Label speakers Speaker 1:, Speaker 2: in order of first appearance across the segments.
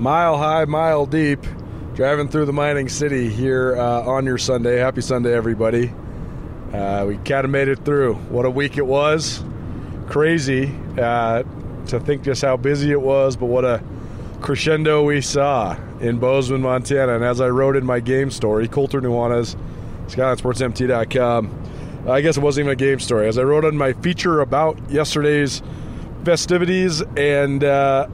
Speaker 1: mile high, mile deep, driving through the mining city here uh, on your Sunday. Happy Sunday, everybody. Uh, we kind of made it through. What a week it was. Crazy uh, to think just how busy it was, but what a crescendo we saw in Bozeman, Montana. And as I wrote in my game story, Colter Nuanez, SkylineSportsMT.com, I guess it wasn't even a game story. As I wrote on my feature about yesterday's festivities and uh,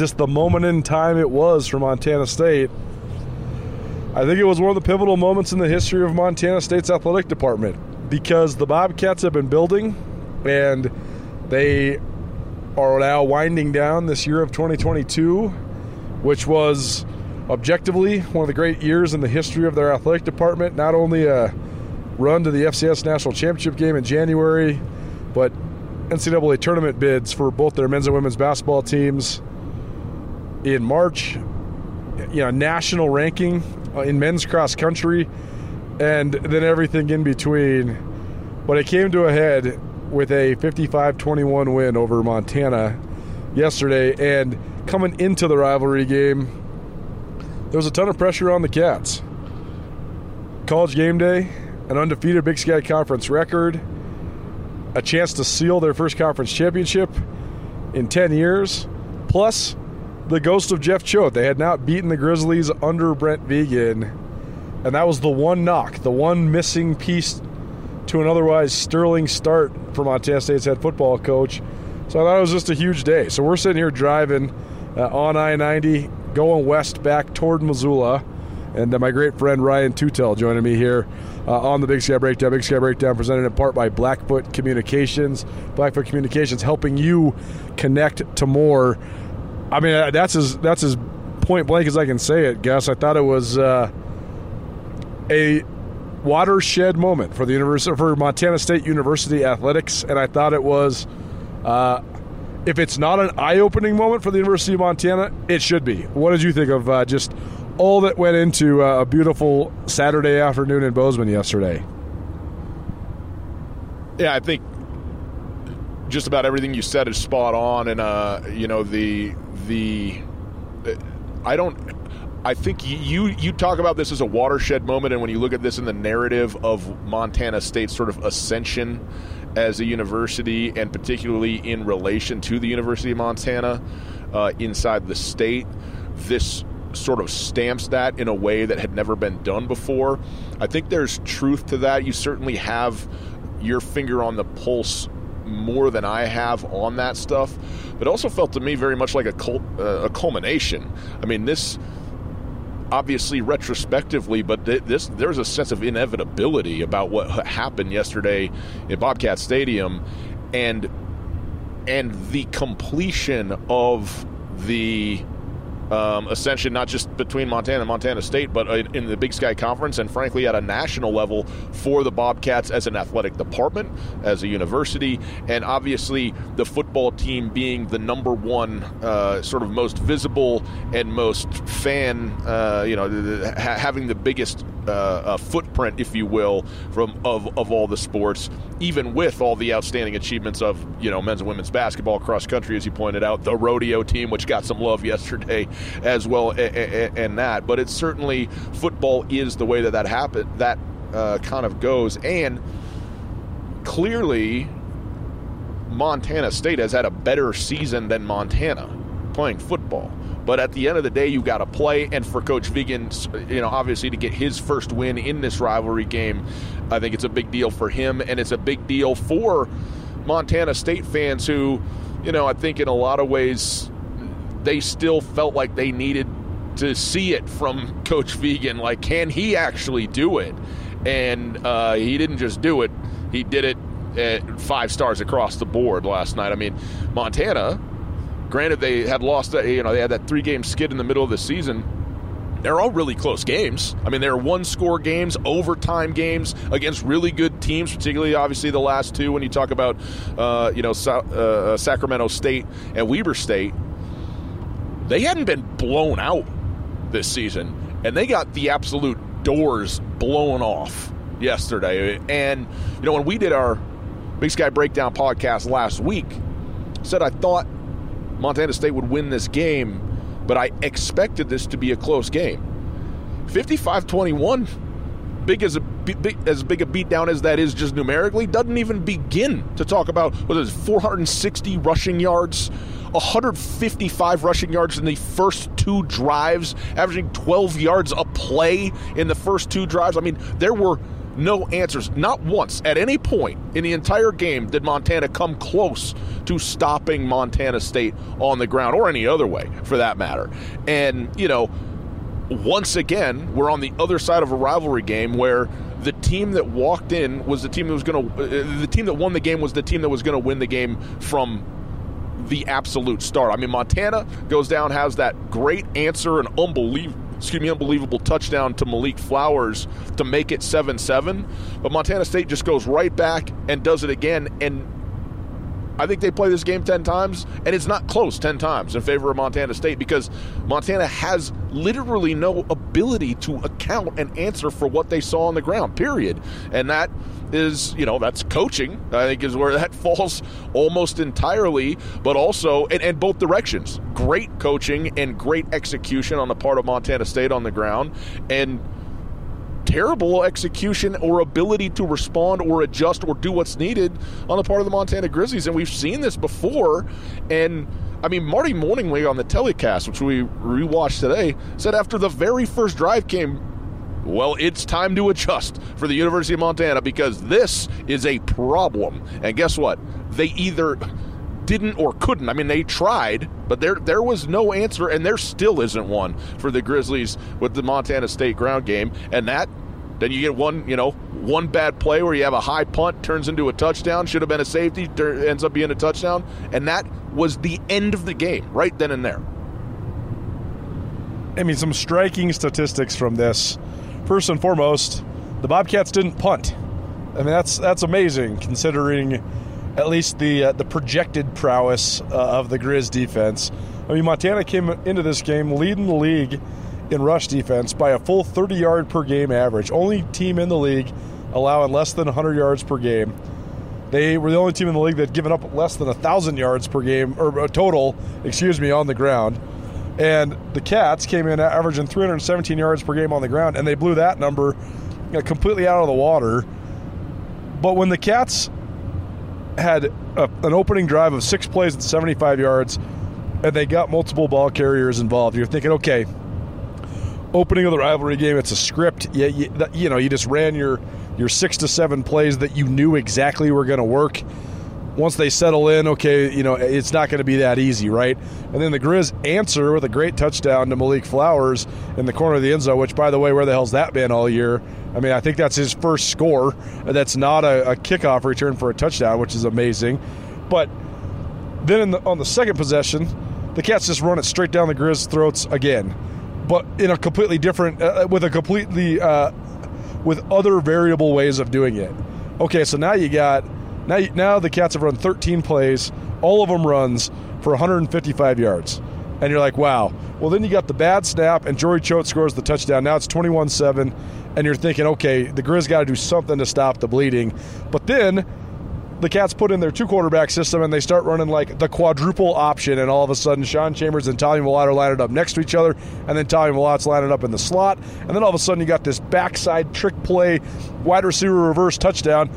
Speaker 1: just the moment in time it was for Montana State, I think it was one of the pivotal moments in the history of Montana State's athletic department because the Bobcats have been building and they are now winding down this year of 2022, which was objectively one of the great years in the history of their athletic department. Not only a run to the FCS National Championship game in January, but NCAA tournament bids for both their men's and women's basketball teams in March. You know, national ranking uh, in men's cross country, and then everything in between. But it came to a head with a 55 21 win over Montana yesterday. And coming into the rivalry game, there was a ton of pressure on the Cats. College game day, an undefeated Big Sky Conference record, a chance to seal their first conference championship in 10 years, plus the ghost of Jeff Choate. They had not beaten the Grizzlies under Brent Vigen, and that was the one knock, the one missing piece to an otherwise sterling start for Montana State's head football coach. So I thought it was just a huge day. So we're sitting here driving uh, on I 90, going west back toward Missoula. And uh, my great friend Ryan Tootell joining me here uh, on the Big Sky Breakdown. Big Sky Breakdown presented in part by Blackfoot Communications. Blackfoot Communications helping you connect to more. I mean, uh, that's as that's as point blank as I can say it, Gus. I thought it was uh, a watershed moment for the university for Montana State University athletics, and I thought it was. Uh, if it's not an eye-opening moment for the University of Montana, it should be. What did you think of uh, just all that went into uh, a beautiful Saturday afternoon in Bozeman yesterday?
Speaker 2: Yeah, I think just about everything you said is spot on, and uh, you know the the I don't I think you you talk about this as a watershed moment, and when you look at this in the narrative of Montana State's sort of ascension as a university, and particularly in relation to the University of Montana uh, inside the state, this sort of stamps that in a way that had never been done before. I think there's truth to that. You certainly have your finger on the pulse more than I have on that stuff, but also felt to me very much like a, cult, uh, a culmination. I mean, this obviously retrospectively, but this there's a sense of inevitability about what happened yesterday in Bobcat Stadium, and and the completion of the um, ascension, not just between Montana and Montana State, but in the Big Sky Conference, and frankly at a national level for the Bobcats as an athletic department, as a university, and obviously the football team being the number one, uh, sort of most visible and most fan, uh, you know, ha- having the biggest uh, footprint, if you will, from of, of all the sports, even with all the outstanding achievements of you know men's and women's basketball, cross country, as you pointed out, the rodeo team, which got some love yesterday, as well, and that. But it's certainly football is the way that that happen that uh, kind of goes, and clearly, Montana State has had a better season than Montana playing football. But at the end of the day, you got to play. And for Coach Vigen, you know, obviously to get his first win in this rivalry game, I think it's a big deal for him, and it's a big deal for Montana State fans who, you know, I think in a lot of ways they still felt like they needed to see it from Coach Vigen. Like, can he actually do it? And uh, he didn't just do it; he did it at five stars across the board last night. I mean, Montana Granted, they had lost, you know, they had that three game skid in the middle of the season. They're all really close games. I mean, they're one score games, overtime games against really good teams, particularly obviously the last two when you talk about, uh, you know, Sa- uh, Sacramento State and Weber State. They hadn't been blown out this season, and they got the absolute doors blown off yesterday. And, you know, when we did our Big Sky Breakdown podcast last week, said I thought Montana State would win this game. but I expected this to be a close game. 55 21, big as a big, as big a beatdown as that is just numerically, doesn't even begin to talk about what is 460 rushing yards, 155 rushing yards in the first two drives, averaging 12 yards a play in the first two drives. I mean, there were no answers. Not once at any point in the entire game did Montana come close to stopping Montana State on the ground or any other way for that matter. And, you know, once again, we're on the other side of a rivalry game where the team that walked in was the team that was going to uh, the team that won the game was the team that was going to win the game from the absolute start. I mean, Montana goes down, has that great answer, and unbelievable excuse me, unbelievable touchdown to Malik Flowers to make it 7 7. But Montana State just goes right back and does it again. And I think they play this game 10 times, and it's not close 10 times in favor of Montana State because Montana has literally no ability to account and answer for what they saw on the ground, period. And that is, you know, that's coaching, I think is where that falls almost entirely, but also, and, both directions. Great coaching and great execution on the part of Montana State on the ground. And terrible execution or ability to respond or adjust or do what's needed on the part of the Montana Grizzlies. And we've seen this before. And I mean, Marty Mornhinweg on the telecast, which we rewatched today, said after the very first drive came, well, it's time to adjust for the University of Montana because this is a problem. And guess what? They either didn't or couldn't. I mean, they tried, but there there was no answer, and there still isn't one for the Grizzlies with the Montana State ground game. And that, then you get one, you know, one bad play where you have a high punt turns into a touchdown, should have been a safety, ends up being a touchdown, and that was the end of the game right then and there.
Speaker 1: I mean, some striking statistics from this. First and foremost, the Bobcats didn't punt. I mean, that's that's amazing considering at least the uh, the projected prowess uh, of the Grizz defense. I mean, Montana came into this game leading the league in rush defense by a full 30 yard per game average. Only team in the league allowing less than 100 yards per game. They were the only team in the league that had given up less than 1,000 yards per game, or uh, total, excuse me, on the ground. And the Cats came in averaging 317 yards per game on the ground, and they blew that number completely out of the water. But when the Cats had a, an opening drive of six plays at 75 yards, and they got multiple ball carriers involved. You're thinking, okay, opening of the rivalry game, it's a script. Yeah, you, you, know, you just ran your your six to seven plays that you knew exactly were going to work. Once they settle in, okay, you know, it's not going to be that easy, right? And then the Grizz answer with a great touchdown to Malik Flowers in the corner of the end zone, which, by the way, where the hell's that been all year? I mean, I think that's his first score. That's not a, a kickoff return for a touchdown, which is amazing. But then the, on the second possession, the Cats just run it straight down the Grizz throats again, but in a completely different, uh, uh with a completely, uh, with other variable ways of doing it. Okay, so now you got, now, now the Cats have run 13 plays, all of them runs for 155 yards. And you're like, wow. Well, then you got the bad snap, and Jory Choate scores the touchdown. Now it's 21 7 and you're thinking, okay, the Grizz got to do something to stop the bleeding. But then the Cats put in their two quarterback system and they start running like the quadruple option, and all of a sudden Sean Chambers and Tommy Mellott are lined up next to each other, and then Tommy Mellott's lined up in the slot, and then all of a sudden you got this backside trick play, wide receiver reverse touchdown.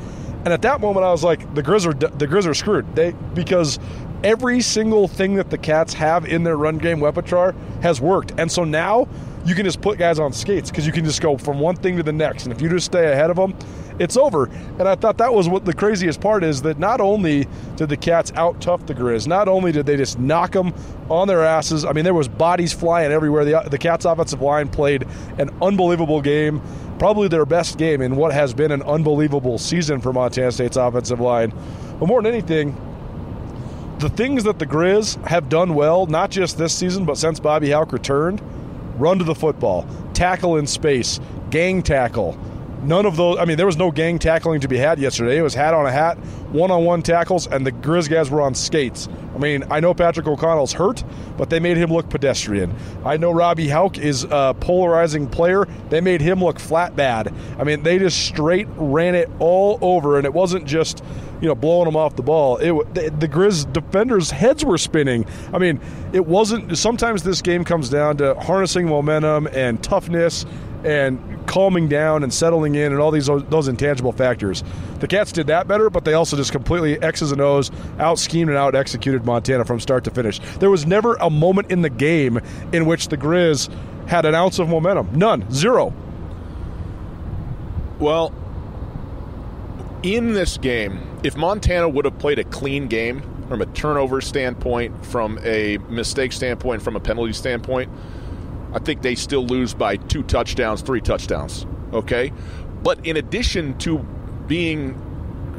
Speaker 1: And at that moment, I was like, the Grizz are the Grizz are screwed. They because every single thing that the Cats have in their run game repertoire has worked, and so now you can just put guys on skates because you can just go from one thing to the next. And if you just stay ahead of them, it's over. And I thought that was what the craziest part is that not only did the Cats out tough the Grizz, not only did they just knock them on their asses. I mean, there was bodies flying everywhere. The, the Cats offensive line played an unbelievable game, probably their best game in what has been an unbelievable season for Montana State's offensive line. But more than anything, the things that the Grizz have done well, not just this season, but since Bobby Hauck returned – run to the football, tackle in space, gang tackle, None of those. I mean, there was no gang tackling to be had yesterday. It was hat on a hat, one-on-one tackles, and the Grizz guys were on skates. I mean, I know Patrick O'Connell's hurt, but they made him look pedestrian. I know Robbie Hauck is a polarizing player. They made him look flat bad. I mean, they just straight ran it all over, and it wasn't just you know blowing them off the ball. It the, the Grizz defenders' heads were spinning. I mean, it wasn't. Sometimes this game comes down to harnessing momentum and toughness and calming down and settling in and all these those intangible factors. The Cats did that better, but they also just completely X's and O's out schemed and out executed Montana from start to finish. There was never a moment in the game in which the Grizz had an ounce of momentum. None. Zero.
Speaker 2: Well, in this game, if Montana would have played a clean game from a turnover standpoint, from a mistake standpoint, from a penalty standpoint, I think they still lose by two touchdowns, three touchdowns. Okay? But in addition to being,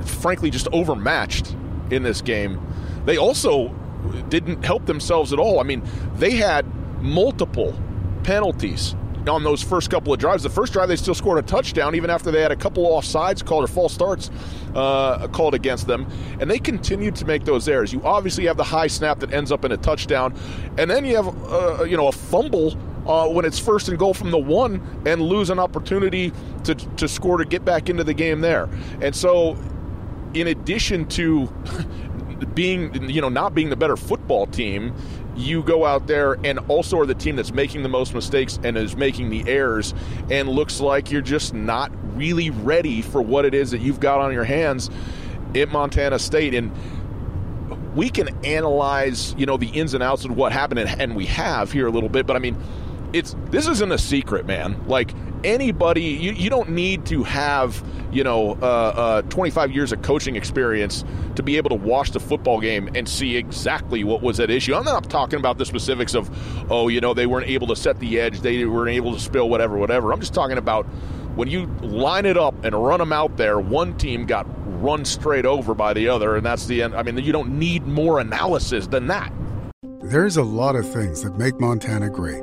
Speaker 2: frankly, just overmatched in this game, they also didn't help themselves at all. I mean, they had multiple penalties on those first couple of drives. The first drive, they still scored a touchdown, even after they had a couple offsides called or false starts uh, called against them. And they continued to make those errors. You obviously have the high snap that ends up in a touchdown, and then you have uh, you know a fumble uh, when it's first and goal from the one and lose an opportunity to, to score to get back into the game there. And so, in addition to being, you know, not being the better football team, you go out there and also are the team that's making the most mistakes and is making the errors and looks like you're just not really ready for what it is that you've got on your hands at Montana State. And we can analyze, you know, the ins and outs of what happened, and, and we have here a little bit, but I mean, it's this isn't a secret, man. Like anybody, you, you don't need to have you know uh, uh, 25 years of coaching experience to be able to watch the football game and see exactly what was at issue. I'm not talking about the specifics of oh you know they weren't able to set the edge, they weren't able to spill whatever, whatever. I'm just talking about when you line it up and run them out there. One team got run straight over by the other, and that's the end. I mean, you don't need more analysis than that.
Speaker 3: There's a lot of things that make Montana great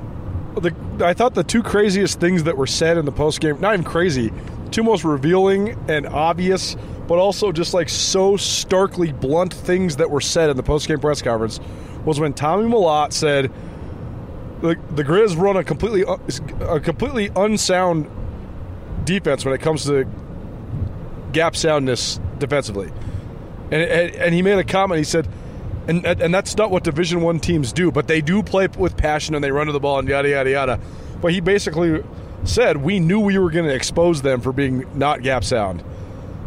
Speaker 1: the I thought the two craziest things that were said in the post game, not even crazy, two most revealing and obvious, but also just like so starkly blunt things that were said in the post game press conference was when Tommy Mellott said the the Grizz run a completely uh, a completely unsound defense when it comes to gap soundness defensively, and and, and he made a comment. He said and and that's not what Division One teams do. But they do play with passion and they run to the ball and yada yada yada. But he basically said we knew we were going to expose them for being not gap sound.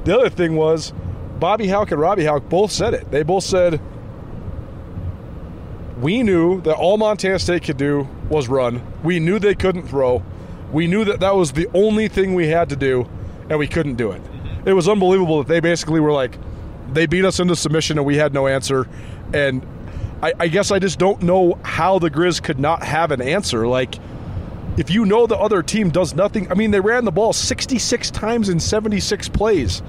Speaker 1: The other thing was Bobby Hauck and Robbie Hauck both said it. They both said we knew that all Montana State could do was run. We knew they couldn't throw. We knew that that was the only thing we had to do, and we couldn't do it. Mm-hmm. It was unbelievable that they basically were like, they beat us into submission and we had no answer. And I, I guess I just don't know how the Grizz could not have an answer. Like, if you know the other team does nothing, I mean, they ran the ball 66 times in 76 plays.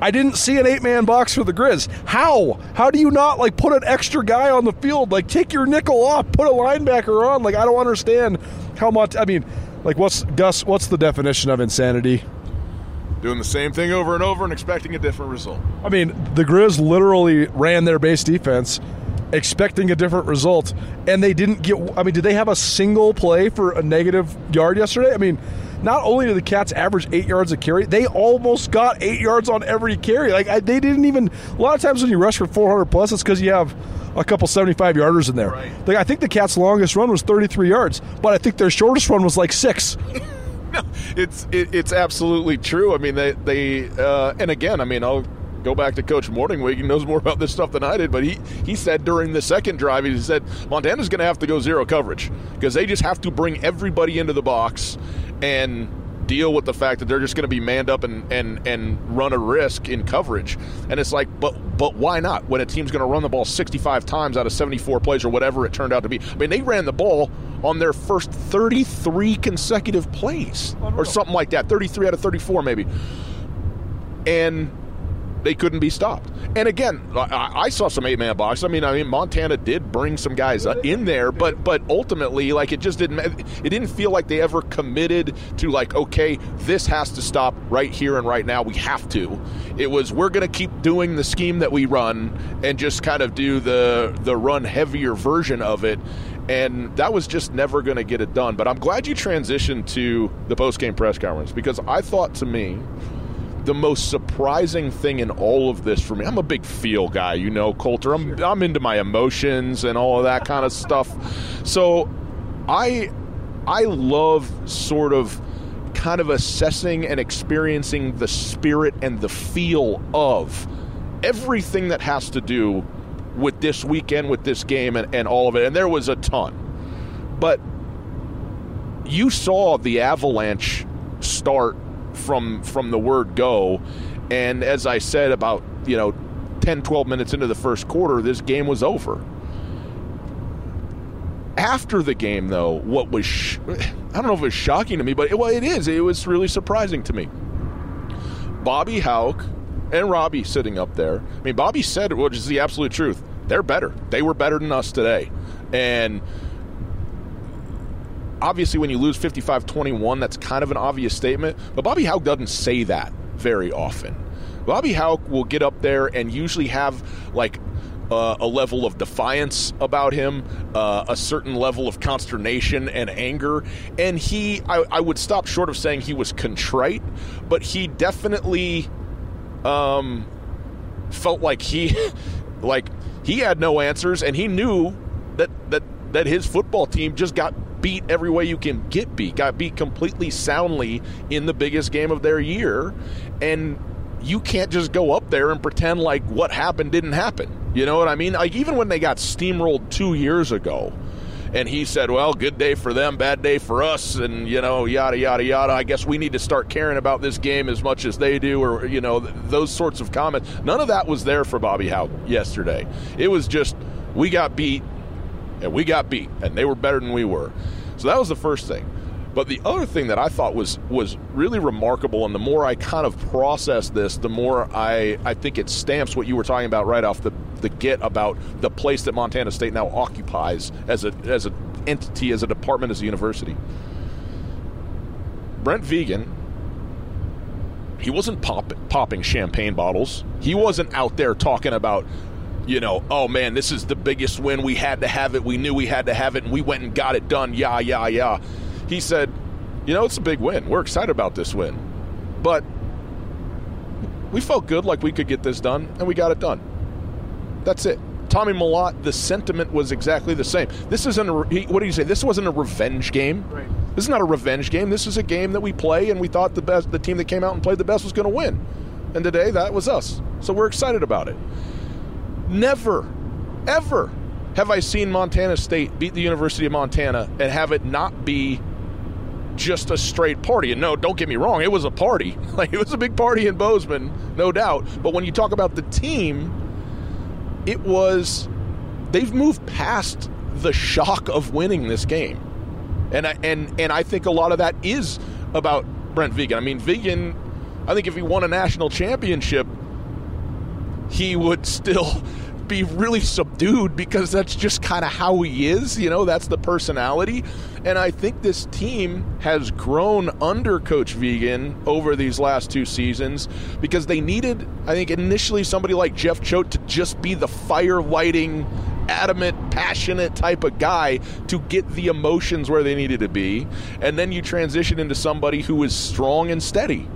Speaker 1: I didn't see an eight man box for the Grizz. How? How do you not like put an extra guy on the field? Like take your nickel off, put a linebacker on. Like I don't understand how much. I mean, like what's Gus? What's the definition of insanity?
Speaker 2: Doing the same thing over and over and expecting a different result.
Speaker 1: I mean, the Grizz literally ran their base defense expecting a different result, and they didn't get. I mean, did they have a single play for a negative yard yesterday? I mean, not only did the Cats average eight yards a carry, they almost got eight yards on every carry. Like I, they didn't even. A lot of times when you rush for 400 plus, it's because you have a couple 75 yarders in there. Right. Like, I think the Cats' longest run was 33 yards, but I think their shortest run was like six.
Speaker 2: no, it's it, it's absolutely true. I mean, they they uh, and again, I mean, I'll go back to Coach Mornhinweg. He knows more about this stuff than I did, but he he said during the second drive, he said Montana's going to have to go zero coverage because they just have to bring everybody into the box and deal with the fact that they're just going to be manned up and, and, and run a risk in coverage. And it's like, but but why not when a team's going to run the ball 65 times out of 74 plays or whatever it turned out to be? I mean, they ran the ball on their first 33 consecutive plays or something like that, 33 out of 34 maybe. And they couldn't be stopped. And again, I, I saw some eight man box. I mean, I mean, Montana did bring some guys uh, in there, but but ultimately, like it just didn't. It didn't feel like they ever committed to like, okay, this has to stop right here and right now. We have to. It was we're going to keep doing the scheme that we run and just kind of do the the run heavier version of it. And that was just never going to get it done. But I'm glad you transitioned to the post game press conference because I thought to me the most surprising thing in all of this for me. I'm a big feel guy, you know, Colter. I'm sure. I'm into my emotions and all of that kind of stuff. So I I love sort of kind of assessing and experiencing the spirit and the feel of everything that has to do with this weekend, with this game, and, and all of it. And there was a ton. But you saw the avalanche start from from the word go. And as I said, about you know 10, 12 minutes into the first quarter, this game was over. After the game, though, what was sh- I don't know if it was shocking to me, but it, well, it is. It was really surprising to me. Bobby Hauck and Robbie sitting up there. I mean, Bobby said, which is the absolute truth. They're better. They were better than us today, and obviously when you lose 55-21 that's kind of an obvious statement but bobby hauck doesn't say that very often bobby hauck will get up there and usually have like uh, a level of defiance about him, uh, a certain level of consternation and anger. And he, I, I, would stop short of saying he was contrite, but he definitely um, felt like he, like he had no answers, and he knew that that that his football team just got beat every way you can get beat, got beat completely soundly in the biggest game of their year. And you can't just go up there and pretend like what happened didn't happen. You know what I mean? Like, even when they got steamrolled two years ago, and he said, Well, good day for them, bad day for us, and, you know, yada, yada, yada. I guess we need to start caring about this game as much as they do, or, you know, those sorts of comments. None of that was there for Bobby Hauck yesterday. It was just, we got beat, and we got beat, and they were better than we were. So that was the first thing. But the other thing that I thought was was really remarkable, and the more I kind of process this, the more I, I think it stamps what you were talking about right off the, the get about the place that Montana State now occupies as a as an entity, as a department, as a university. Brent Vigen, he wasn't pop, popping champagne bottles. He wasn't out there talking about you know, oh man, this is the biggest win. We had to have it. We knew we had to have it, and we went and got it done. Yeah, yeah, yeah. He said, you know, it's a big win. We're excited about this win. But we felt good like we could get this done, and we got it done. That's it. Tommy Mellott, the sentiment was exactly the same. This isn't a, what do you say? This wasn't a revenge game.
Speaker 1: Right.
Speaker 2: This is not a revenge game. This is a game that we play, and we thought the best, the team that came out and played the best was going to win. And today, that was us. So we're excited about it. Never, ever have I seen Montana State beat the University of Montana and have it not be just a straight party. And no, don't get me wrong, it was a party. Like it was a big party in Bozeman, no doubt. But when you talk about the team, it was they've moved past the shock of winning this game. And I, and and I think a lot of that is about Brent Vigen. I mean, Vigen, I think if he won a national championship, he would still be really subdued because that's just kind of how he is. You know, that's the personality. And I think this team has grown under Coach Vigen over these last two seasons because they needed, I think, initially somebody like Jeff Choate to just be the fire lighting, adamant, passionate type of guy to get the emotions where they needed to be. And then you transition into somebody who is strong and steady.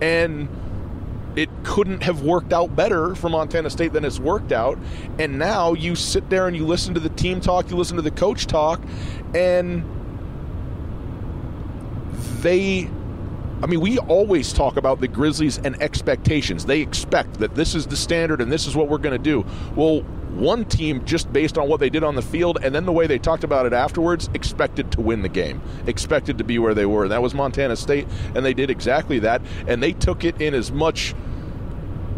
Speaker 2: And couldn't have worked out better for Montana State than it's worked out. And now you sit there and you listen to the team talk, you listen to the coach talk, and they. I mean, we always talk about the Grizzlies and expectations. They expect that this is the standard and this is what we're going to do. Well, one team, just based on what they did on the field and then the way they talked about it afterwards, expected to win the game, expected to be where they were. And that was Montana State, and they did exactly that. And they took it in as much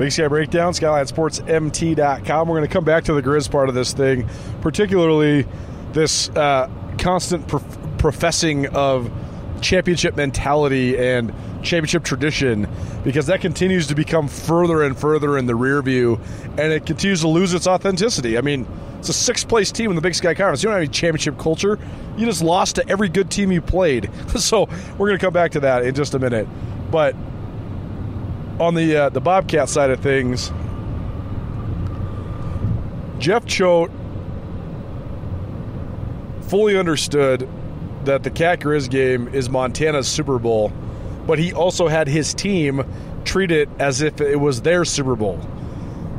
Speaker 1: Big Sky Breakdown, SkylineSportsMT.com. We're going to come back to the Grizz part of this thing, particularly this uh, constant prof- professing of championship mentality and championship tradition, because that continues to become further and further in the rear view, and it continues to lose its authenticity. I mean, it's a sixth place team in the Big Sky Conference. You don't have any championship culture. You just lost to every good team you played. so we're going to come back to that in just a minute. But on the uh, the Bobcat side of things, Jeff Choate fully understood that the Cat Grizz game is Montana's Super Bowl, but he also had his team treat it as if it was their Super Bowl.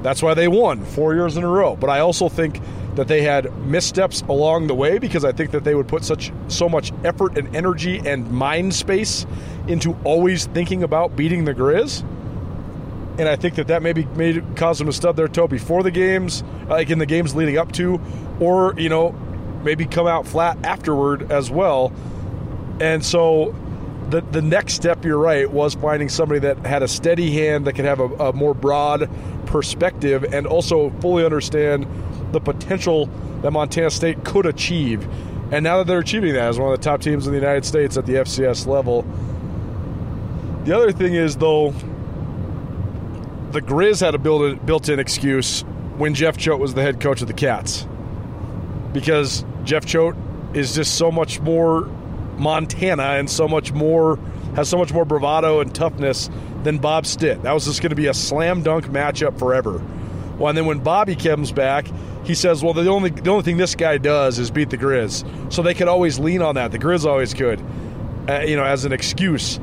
Speaker 1: That's why they won four years in a row. But I also think that they had missteps along the way because I think that they would put such so much effort and energy and mind space into always thinking about beating the Grizz and I think that that maybe made cause them to stub their toe before the games, like in the games leading up to, or you know, maybe come out flat afterward as well. And so, the the next step, you're right, was finding somebody that had a steady hand that could have a, a more broad perspective and also fully understand the potential that Montana State could achieve. And now that they're achieving that as one of the top teams in the United States at the FCS level. The other thing is though the Grizz had a built- built-in excuse when Jeff Choate was the head coach of the Cats, because Jeff Choate is just so much more Montana and so much more has so much more bravado and toughness than Bob Stitt. That was just going to be a slam dunk matchup forever. Well, and then when Bobby comes back, he says, "Well, the only the only thing this guy does is beat the Grizz," so they could always lean on that. The Grizz always could, uh, you know, as an excuse.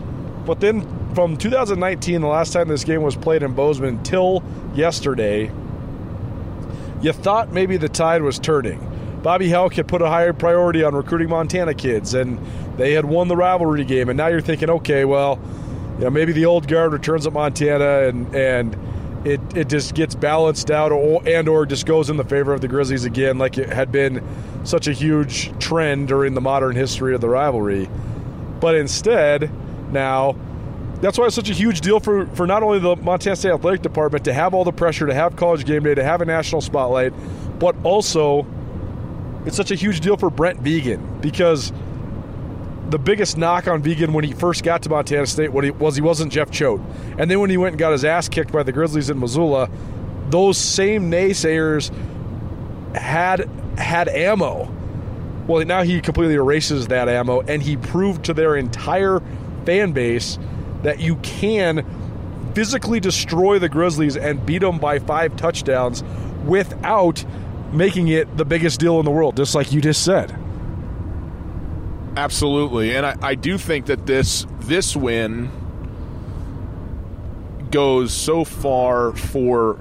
Speaker 1: But then from 2019, the last time this game was played in Bozeman, till yesterday, you thought maybe the tide was turning. Bobby Hauck had put a higher priority on recruiting Montana kids, and they had won the rivalry game. And now you're thinking, okay, well, you know, maybe the old guard returns at Montana, and and it, it just gets balanced out, or, and or just goes in the favor of the Grizzlies again, like it had been such a huge trend during the modern history of the rivalry. But instead, now that's why it's such a huge deal for, for not only the Montana State Athletic Department to have all the pressure, to have college game day, to have a national spotlight, but also it's such a huge deal for Brent Vigen because the biggest knock on Vigen when he first got to Montana State was he wasn't Jeff Choate. And then when he went and got his ass kicked by the Grizzlies in Missoula, those same naysayers had had ammo. Well, now he completely erases that ammo and he proved to their entire fan base that you can physically destroy the Grizzlies and beat them by five touchdowns without making it the biggest deal in the world, just like you just said.
Speaker 2: Absolutely, and I, I do think that this this win goes so far for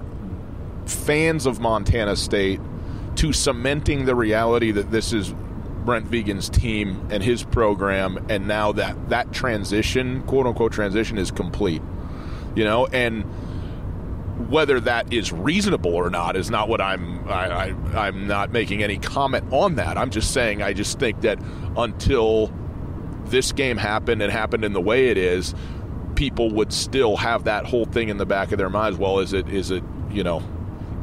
Speaker 2: fans of Montana State to cementing the reality that this is Brent Vigen's team and his program, and now that that transition, quote unquote transition, is complete. You know, and whether that is reasonable or not is not what I'm. I, I, I'm not making any comment on that. I'm just saying I just think that until this game happened and happened in the way it is, people would still have that whole thing in the back of their minds. Well, is it is it you know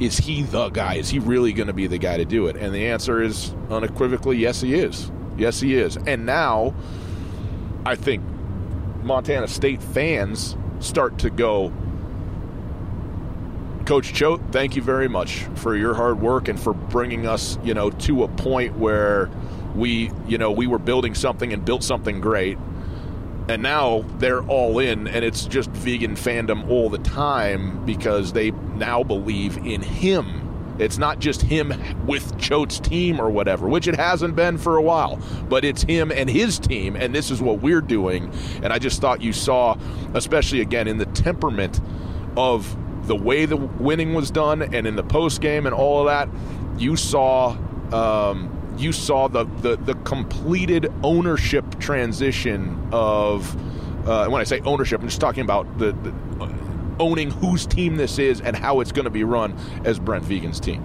Speaker 2: is he the guy? Is he really going to be the guy to do it? And the answer is unequivocally yes, he is. Yes, he is. And now, I think Montana State fans start to go, Coach Choate, thank you very much for your hard work and for bringing us, you know, to a point where we, you know, we were building something and built something great. And now they're all in, and it's just Vigen fandom all the time because they now believe in him. It's not just him with Choate's team or whatever, which it hasn't been for a while, but it's him and his team, and this is what we're doing. And I just thought you saw, especially again in the temperament of the way the winning was done and in the post game and all of that, you saw um, you saw the, the the completed ownership transition of uh, when I say ownership, I'm just talking about the, the owning whose team this is and how it's going to be run as Brent Vigen's team.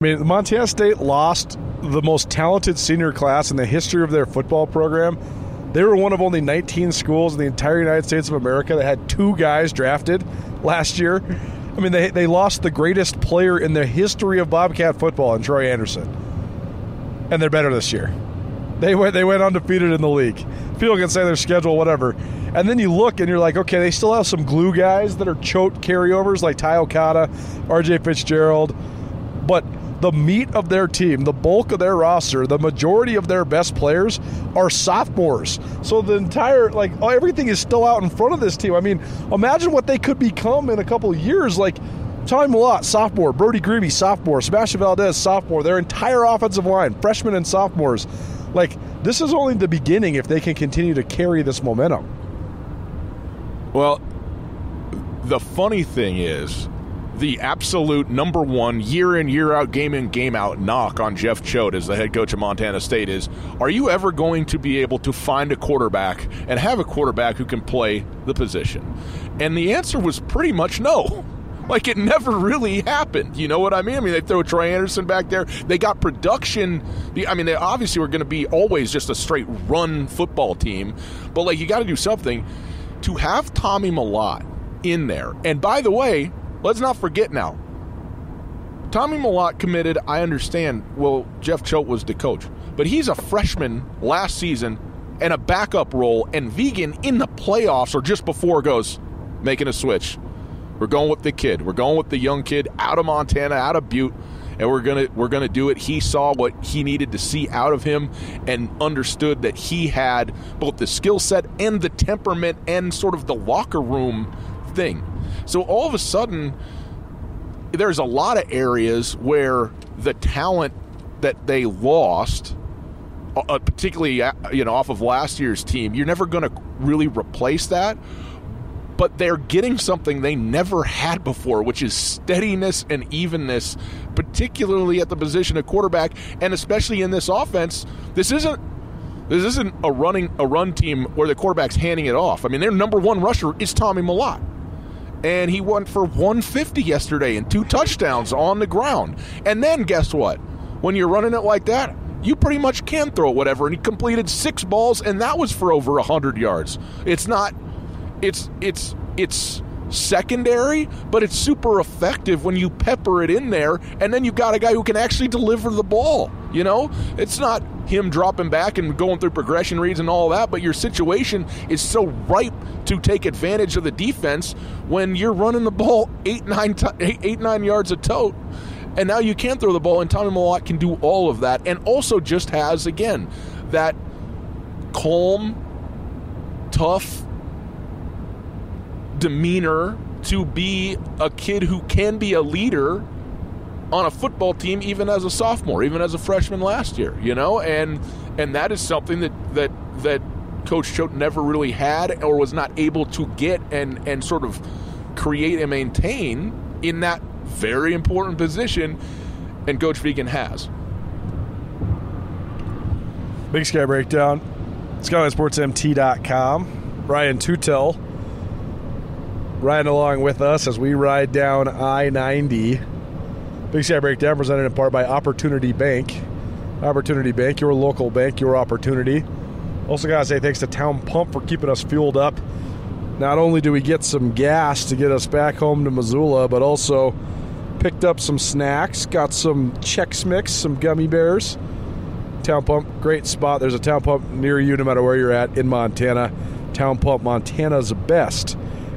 Speaker 1: I mean, Montana State lost the most talented senior class in the history of their football program. They were one of only 19 schools in the entire United States of America that had two guys drafted last year. I mean, they, they lost the greatest player in the history of Bobcat football in Troy Anderson. And they're better this year. They went they went undefeated in the league. People can say their schedule, whatever. And then you look and you're like, okay, they still have some glue guys that are Choate carryovers like Ty Okada, RJ Fitzgerald. But the meat of their team, the bulk of their roster, the majority of their best players are sophomores. So the entire like oh, everything is still out in front of this team. I mean, imagine what they could become in a couple years. Like Tommy Mellott, sophomore, Brody Grebe, sophomore, Sebastian Valdez, sophomore, their entire offensive line, freshmen and sophomores. Like this is only the beginning if they can continue to carry this momentum.
Speaker 2: Well, the funny thing is the absolute number one year in year out game in game out knock on Jeff Choate as the head coach of Montana State is are you ever going to be able to find a quarterback and have a quarterback who can play the position and the answer was pretty much no like it never really happened. You know what I mean? I mean, they throw Troy Anderson back there. They got production. I mean, they obviously were going to be always just a straight run football team, but like you got to do something to have Tommy Mellott in there. And by the way, Let's not forget now. Tommy Mellott committed, I understand, well, Jeff Choate was the coach, but he's a freshman last season and a backup role, and Vigen in the playoffs or just before goes, making a switch. We're going with the kid. We're going with the young kid out of Montana, out of Butte, and we're gonna we're gonna do it. He saw what he needed to see out of him and understood that he had both the skill set and the temperament and sort of the locker room thing. So all of a sudden, there's a lot of areas where the talent that they lost, uh, uh particularly uh, you know off of last year's team, you're never going to really replace that. But they're getting something they never had before, which is steadiness and evenness, particularly at the position of quarterback, and especially in this offense. This isn't this isn't a running a run team where the quarterback's handing it off. I mean, their number one rusher is Tommy Mellott and he went for 150 yesterday and two touchdowns on the ground. And then guess what? When you're running it like that, you pretty much can throw whatever. And he completed six balls, and that was for over 100 yards. It's not, it's, it's, it's secondary, but it's super effective when you pepper it in there, and then you've got a guy who can actually deliver the ball. You know, it's not him dropping back and going through progression reads and all that, but your situation is so ripe to take advantage of the defense when you're running the ball eight nine t- eight, eight nine yards a tote. And now you can throw the ball, and Tommy Mellott can do all of that, and also just has again that calm, tough demeanor to be a kid who can be a leader on a football team even as a sophomore, even as a freshman last year, you know? And and that is something that that that coach Choate never really had or was not able to get and and sort of create and maintain in that very important position and coach Vigen has.
Speaker 1: Big Sky Breakdown. SkylineSportsMT.com. Ryan Tootell riding along with us as we ride down I 90. Big Sky Breakdown presented in part by Opportunity Bank. Opportunity Bank, your local bank, your opportunity. Also, gotta say thanks to Town Pump for keeping us fueled up. Not only do we get some gas to get us back home to Missoula, but also picked up some snacks, got some Chex Mix, some gummy bears. Town Pump, great spot. There's a Town Pump near you no matter where you're at in Montana. Town Pump, Montana's best.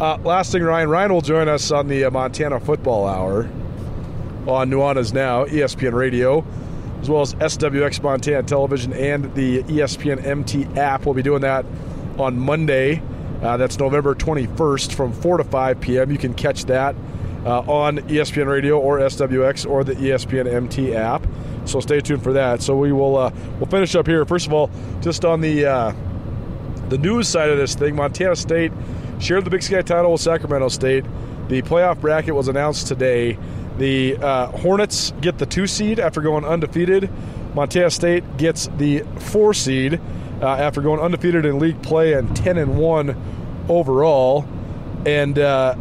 Speaker 1: Uh, last thing, Ryan. Ryan will join us on the uh, Montana Football Hour on Nuanez Now, ESPN Radio, as well as SWX Montana Television and the ESPN MT app. We'll be doing that on Monday. Uh, that's November 21st from 4 to 5 p.m. You can catch that uh, on ESPN Radio or SWX or the ESPN MT app. So stay tuned for that. So we will uh, we'll finish up here. First of all, just on the uh, the news side of this thing, Montana State shared the Big Sky title with Sacramento State. The playoff bracket was announced today. The uh, Hornets get the two seed after going undefeated. Montana State gets the four seed uh, after going undefeated in league play and ten and one overall. And uh,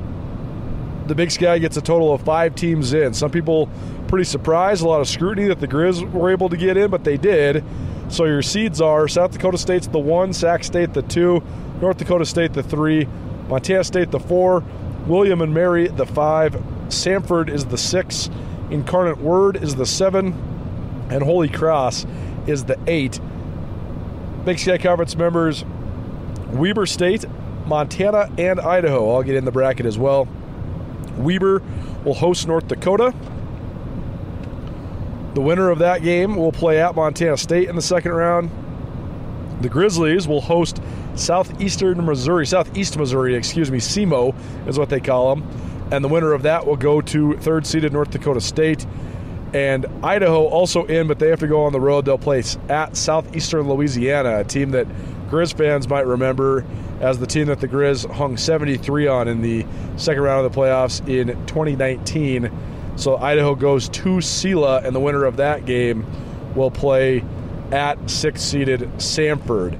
Speaker 1: the Big Sky gets a total of five teams in. Some people pretty surprised, a lot of scrutiny that the Grizz were able to get in, but they did. So your seeds are South Dakota State's the one, Sac State the two, North Dakota State the three, Montana State the four, William and Mary the five, Samford is the six, Incarnate Word is the seven, and Holy Cross is the eight. Big Sky Conference members Weber State, Montana, and Idaho all get in the bracket as well. Weber will host North Dakota. The winner of that game will play at Montana State in the second round. The Grizzlies will host Southeastern Missouri, Southeast Missouri, excuse me, SEMO is what they call them. And the winner of that will go to third seeded North Dakota State. And Idaho also in, but they have to go on the road. They'll play at Southeastern Louisiana, a team that Grizz fans might remember as the team that the Grizz hung 73 on in the second round of the playoffs in 2019. So Idaho goes to Sela, and the winner of that game will play at six seeded Samford.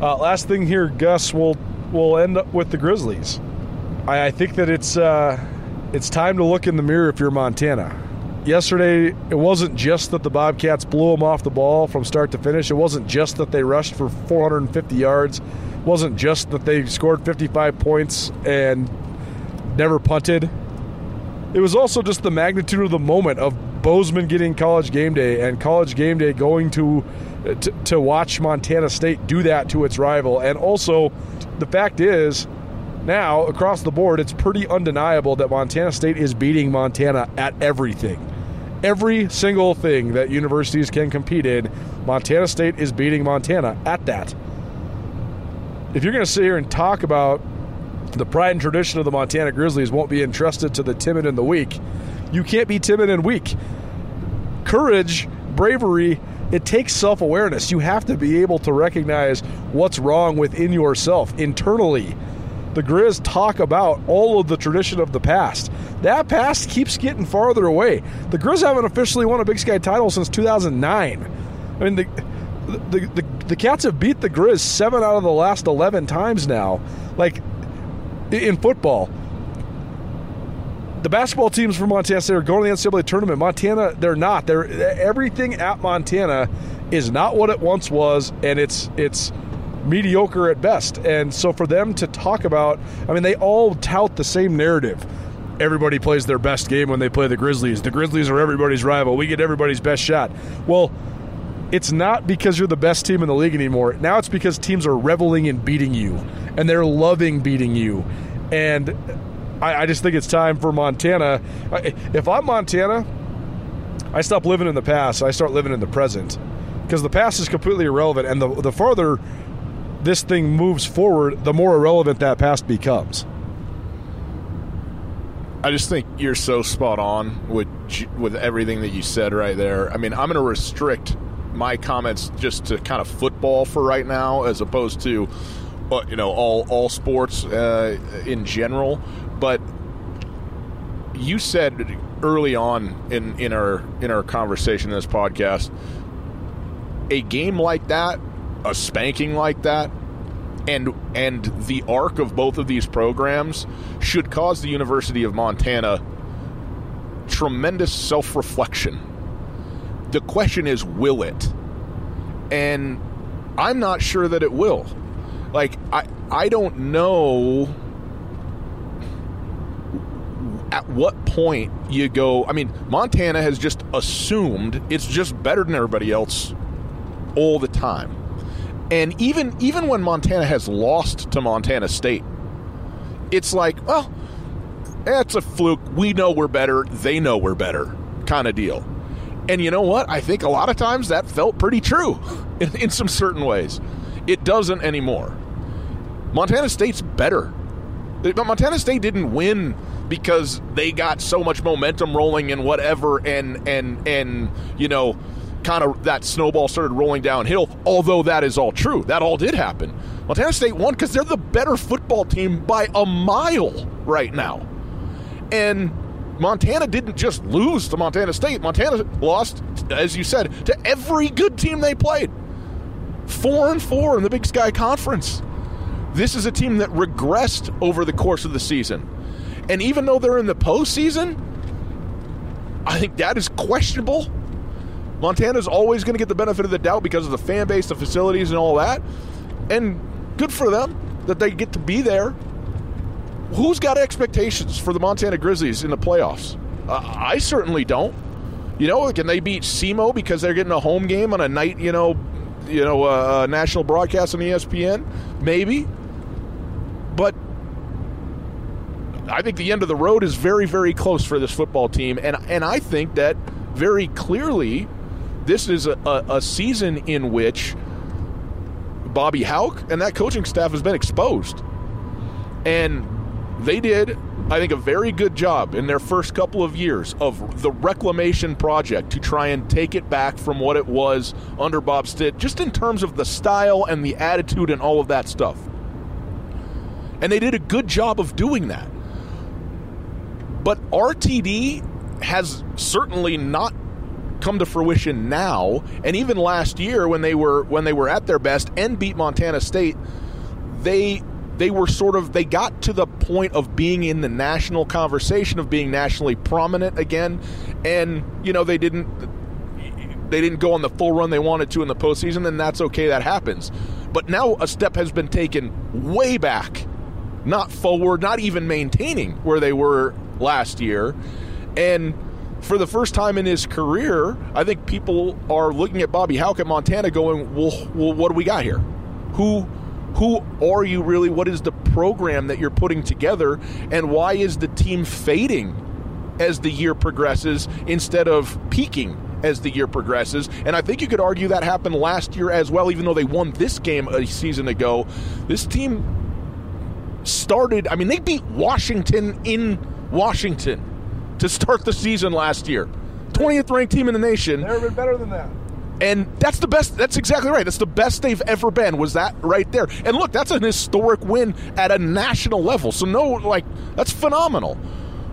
Speaker 1: Uh, last thing here, Gus, we'll we'll end up with the Grizzlies. I, I think that it's uh, it's time to look in the mirror if you're Montana. Yesterday, it wasn't just that the Bobcats blew them off the ball from start to finish. It wasn't just that they rushed for 450 yards. It wasn't just that they scored 55 points and never punted. It was also just the magnitude of the moment of Bozeman getting college game day and college game day going to, to to watch Montana State do that to its rival. And also, the fact is, now across the board, it's pretty undeniable that Montana State is beating Montana at everything. Every single thing that universities can compete in, Montana State is beating Montana at that. If you're going to sit here and talk about the pride and tradition of the Montana Grizzlies won't be entrusted to the timid and the weak. You can't be timid and weak. Courage, bravery, it takes self awareness. You have to be able to recognize what's wrong within yourself internally. The Grizz talk about all of the tradition of the past. That past keeps getting farther away. The Grizz haven't officially won a Big Sky title since 2009. I mean, the, the, the, the Cats have beat the Grizz seven out of the last 11 times now. Like, in football. The basketball teams from Montana State are going to the NCAA tournament. Montana, they're not. They're everything at Montana is not what it once was, and it's it's mediocre at best. And so for them to talk about, I mean, they all tout the same narrative. everybody plays their best game when they play the Grizzlies. The Grizzlies are everybody's rival. We get everybody's best shot. Well, it's not because you're the best team in the league anymore. Now it's because teams are reveling in beating you, and they're loving beating you. And I, I just think it's time for Montana. If I'm Montana, I stop living in the past. I start living in the present because the past is completely irrelevant. And the the farther this thing moves forward, the more irrelevant that past becomes.
Speaker 2: I just think you're so spot on with with everything that you said right there. I mean, I'm going to restrict my comments just to kind of football for right now, as opposed to, uh, you know, all all sports uh, in general. But you said early on in in our in our conversation in this podcast, a game like that, a spanking like that, and and the arc of both of these programs should cause the University of Montana tremendous self-reflection. The question is will it? And I'm not sure that it will. Like I I don't know at what point you go I mean Montana has just assumed it's just better than everybody else all the time. And even even when Montana has lost to Montana State, it's like, well, that's a fluke. We know we're better. They know we're better, kind of deal. And you know what? I think a lot of times that felt pretty true in, in some certain ways. It doesn't anymore. Montana State's better. But Montana State didn't win because they got so much momentum rolling and whatever and and and you know kind of that snowball started rolling downhill although that is all true. That all did happen. Montana state won because they're the better football team by a mile right now. And montana didn't just lose to montana state. Montana lost as you said to every good team they played. Four and four in the big sky conference. This is a team that regressed over the course of the season. And even though they're in the postseason, I think that is questionable. Montana's always going to get the benefit of the doubt because of the fan base, the facilities, and all that. And good for them that they get to be there. Who's got expectations for the Montana Grizzlies in the playoffs? Uh, I certainly don't. You know, can they beat SEMO because they're getting a home game on a night, you know, you know, uh, national broadcast on ESPN? Maybe. But I think the end of the road is very, very close for this football team, and and I think that very clearly, this is a, a, a season in which Bobby Hauck and that coaching staff has been exposed, and they did, I think, a very good job in their first couple of years of the reclamation project to try and take it back from what it was under Bob Stitt, just in terms of the style and the attitude and all of that stuff. And they did a good job of doing that. But RTD has certainly not come to fruition now. And even last year when they were when they were at their best and beat Montana State, they they were sort of they got to the point of being in the national conversation of being nationally prominent again. And, you know, they didn't they didn't go on the full run they wanted to in the postseason, and that's okay, that happens. But now a step has been taken way back, not forward, not even maintaining where they were last year. And for the first time in his career, I think people are looking at Bobby Hauck at Montana going, well, well, what do we got here? Who who are you really? What is the program that you're putting together? And why is the team fading as the year progresses instead of peaking as the year progresses? And I think you could argue that happened last year as well, even though they won this game a season ago. This team started, I mean, they beat Washington in Washington to start the season last year. 20th ranked team in the nation.
Speaker 1: Never been better than that.
Speaker 2: And that's the best. That's exactly right. That's the best they've ever been. Was that right there? And look, that's an historic win at a national level. So no, like that's phenomenal.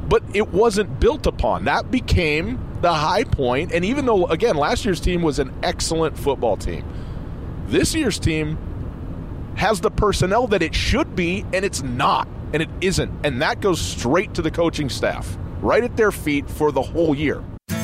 Speaker 2: But it wasn't built upon. That became the high point. And even though, again, last year's team was an excellent football team, this year's team has the personnel that it should be, and it's not, and it isn't. And that goes straight to the coaching staff, right at their feet for the whole year.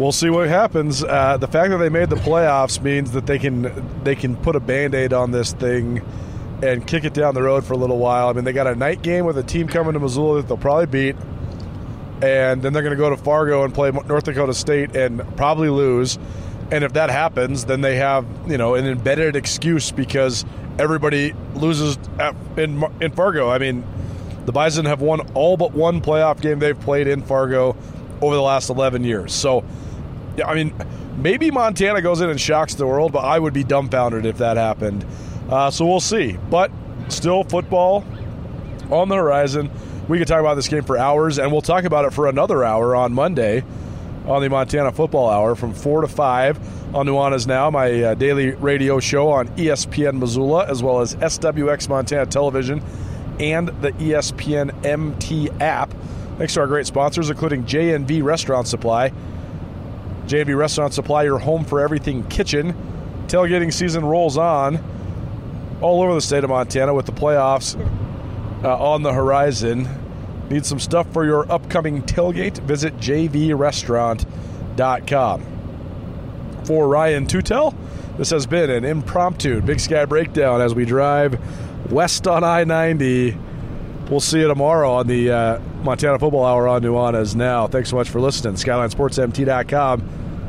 Speaker 1: We'll see what happens. Uh, the fact that they made the playoffs means that they can they can put a band aid on this thing and kick it down the road for a little while. I mean, they got a night game with a team coming to Missoula that they'll probably beat, and then they're going to go to Fargo and play North Dakota State and probably lose. And if that happens, then they have you know an embedded excuse because everybody loses at, in in Fargo. I mean, the Bison have won all but one playoff game they've played in Fargo over the last 11 years. So, I mean, maybe Montana goes in and shocks the world, but I would be dumbfounded if that happened. Uh, so we'll see. But still, football on the horizon. We could talk about this game for hours, and we'll talk about it for another hour on Monday on the Montana Football Hour from 4 to 5 on Nuanez Now, my uh, daily radio show on ESPN Missoula, as well as SWX Montana Television and the ESPN MT app. Thanks to our great sponsors, including JNV Restaurant Supply. JNV Restaurant Supply, your home for everything kitchen. Tailgating season rolls on all over the state of Montana with the playoffs uh, on the horizon. Need some stuff for your upcoming tailgate? Visit jvrestaurant.com. For Ryan Tootell, this has been an impromptu Big Sky Breakdown as we drive west on I 90. We'll see you tomorrow on the uh, Montana Football Hour on Nuanez Now. Thanks so much for listening. SkylineSportsMT.com.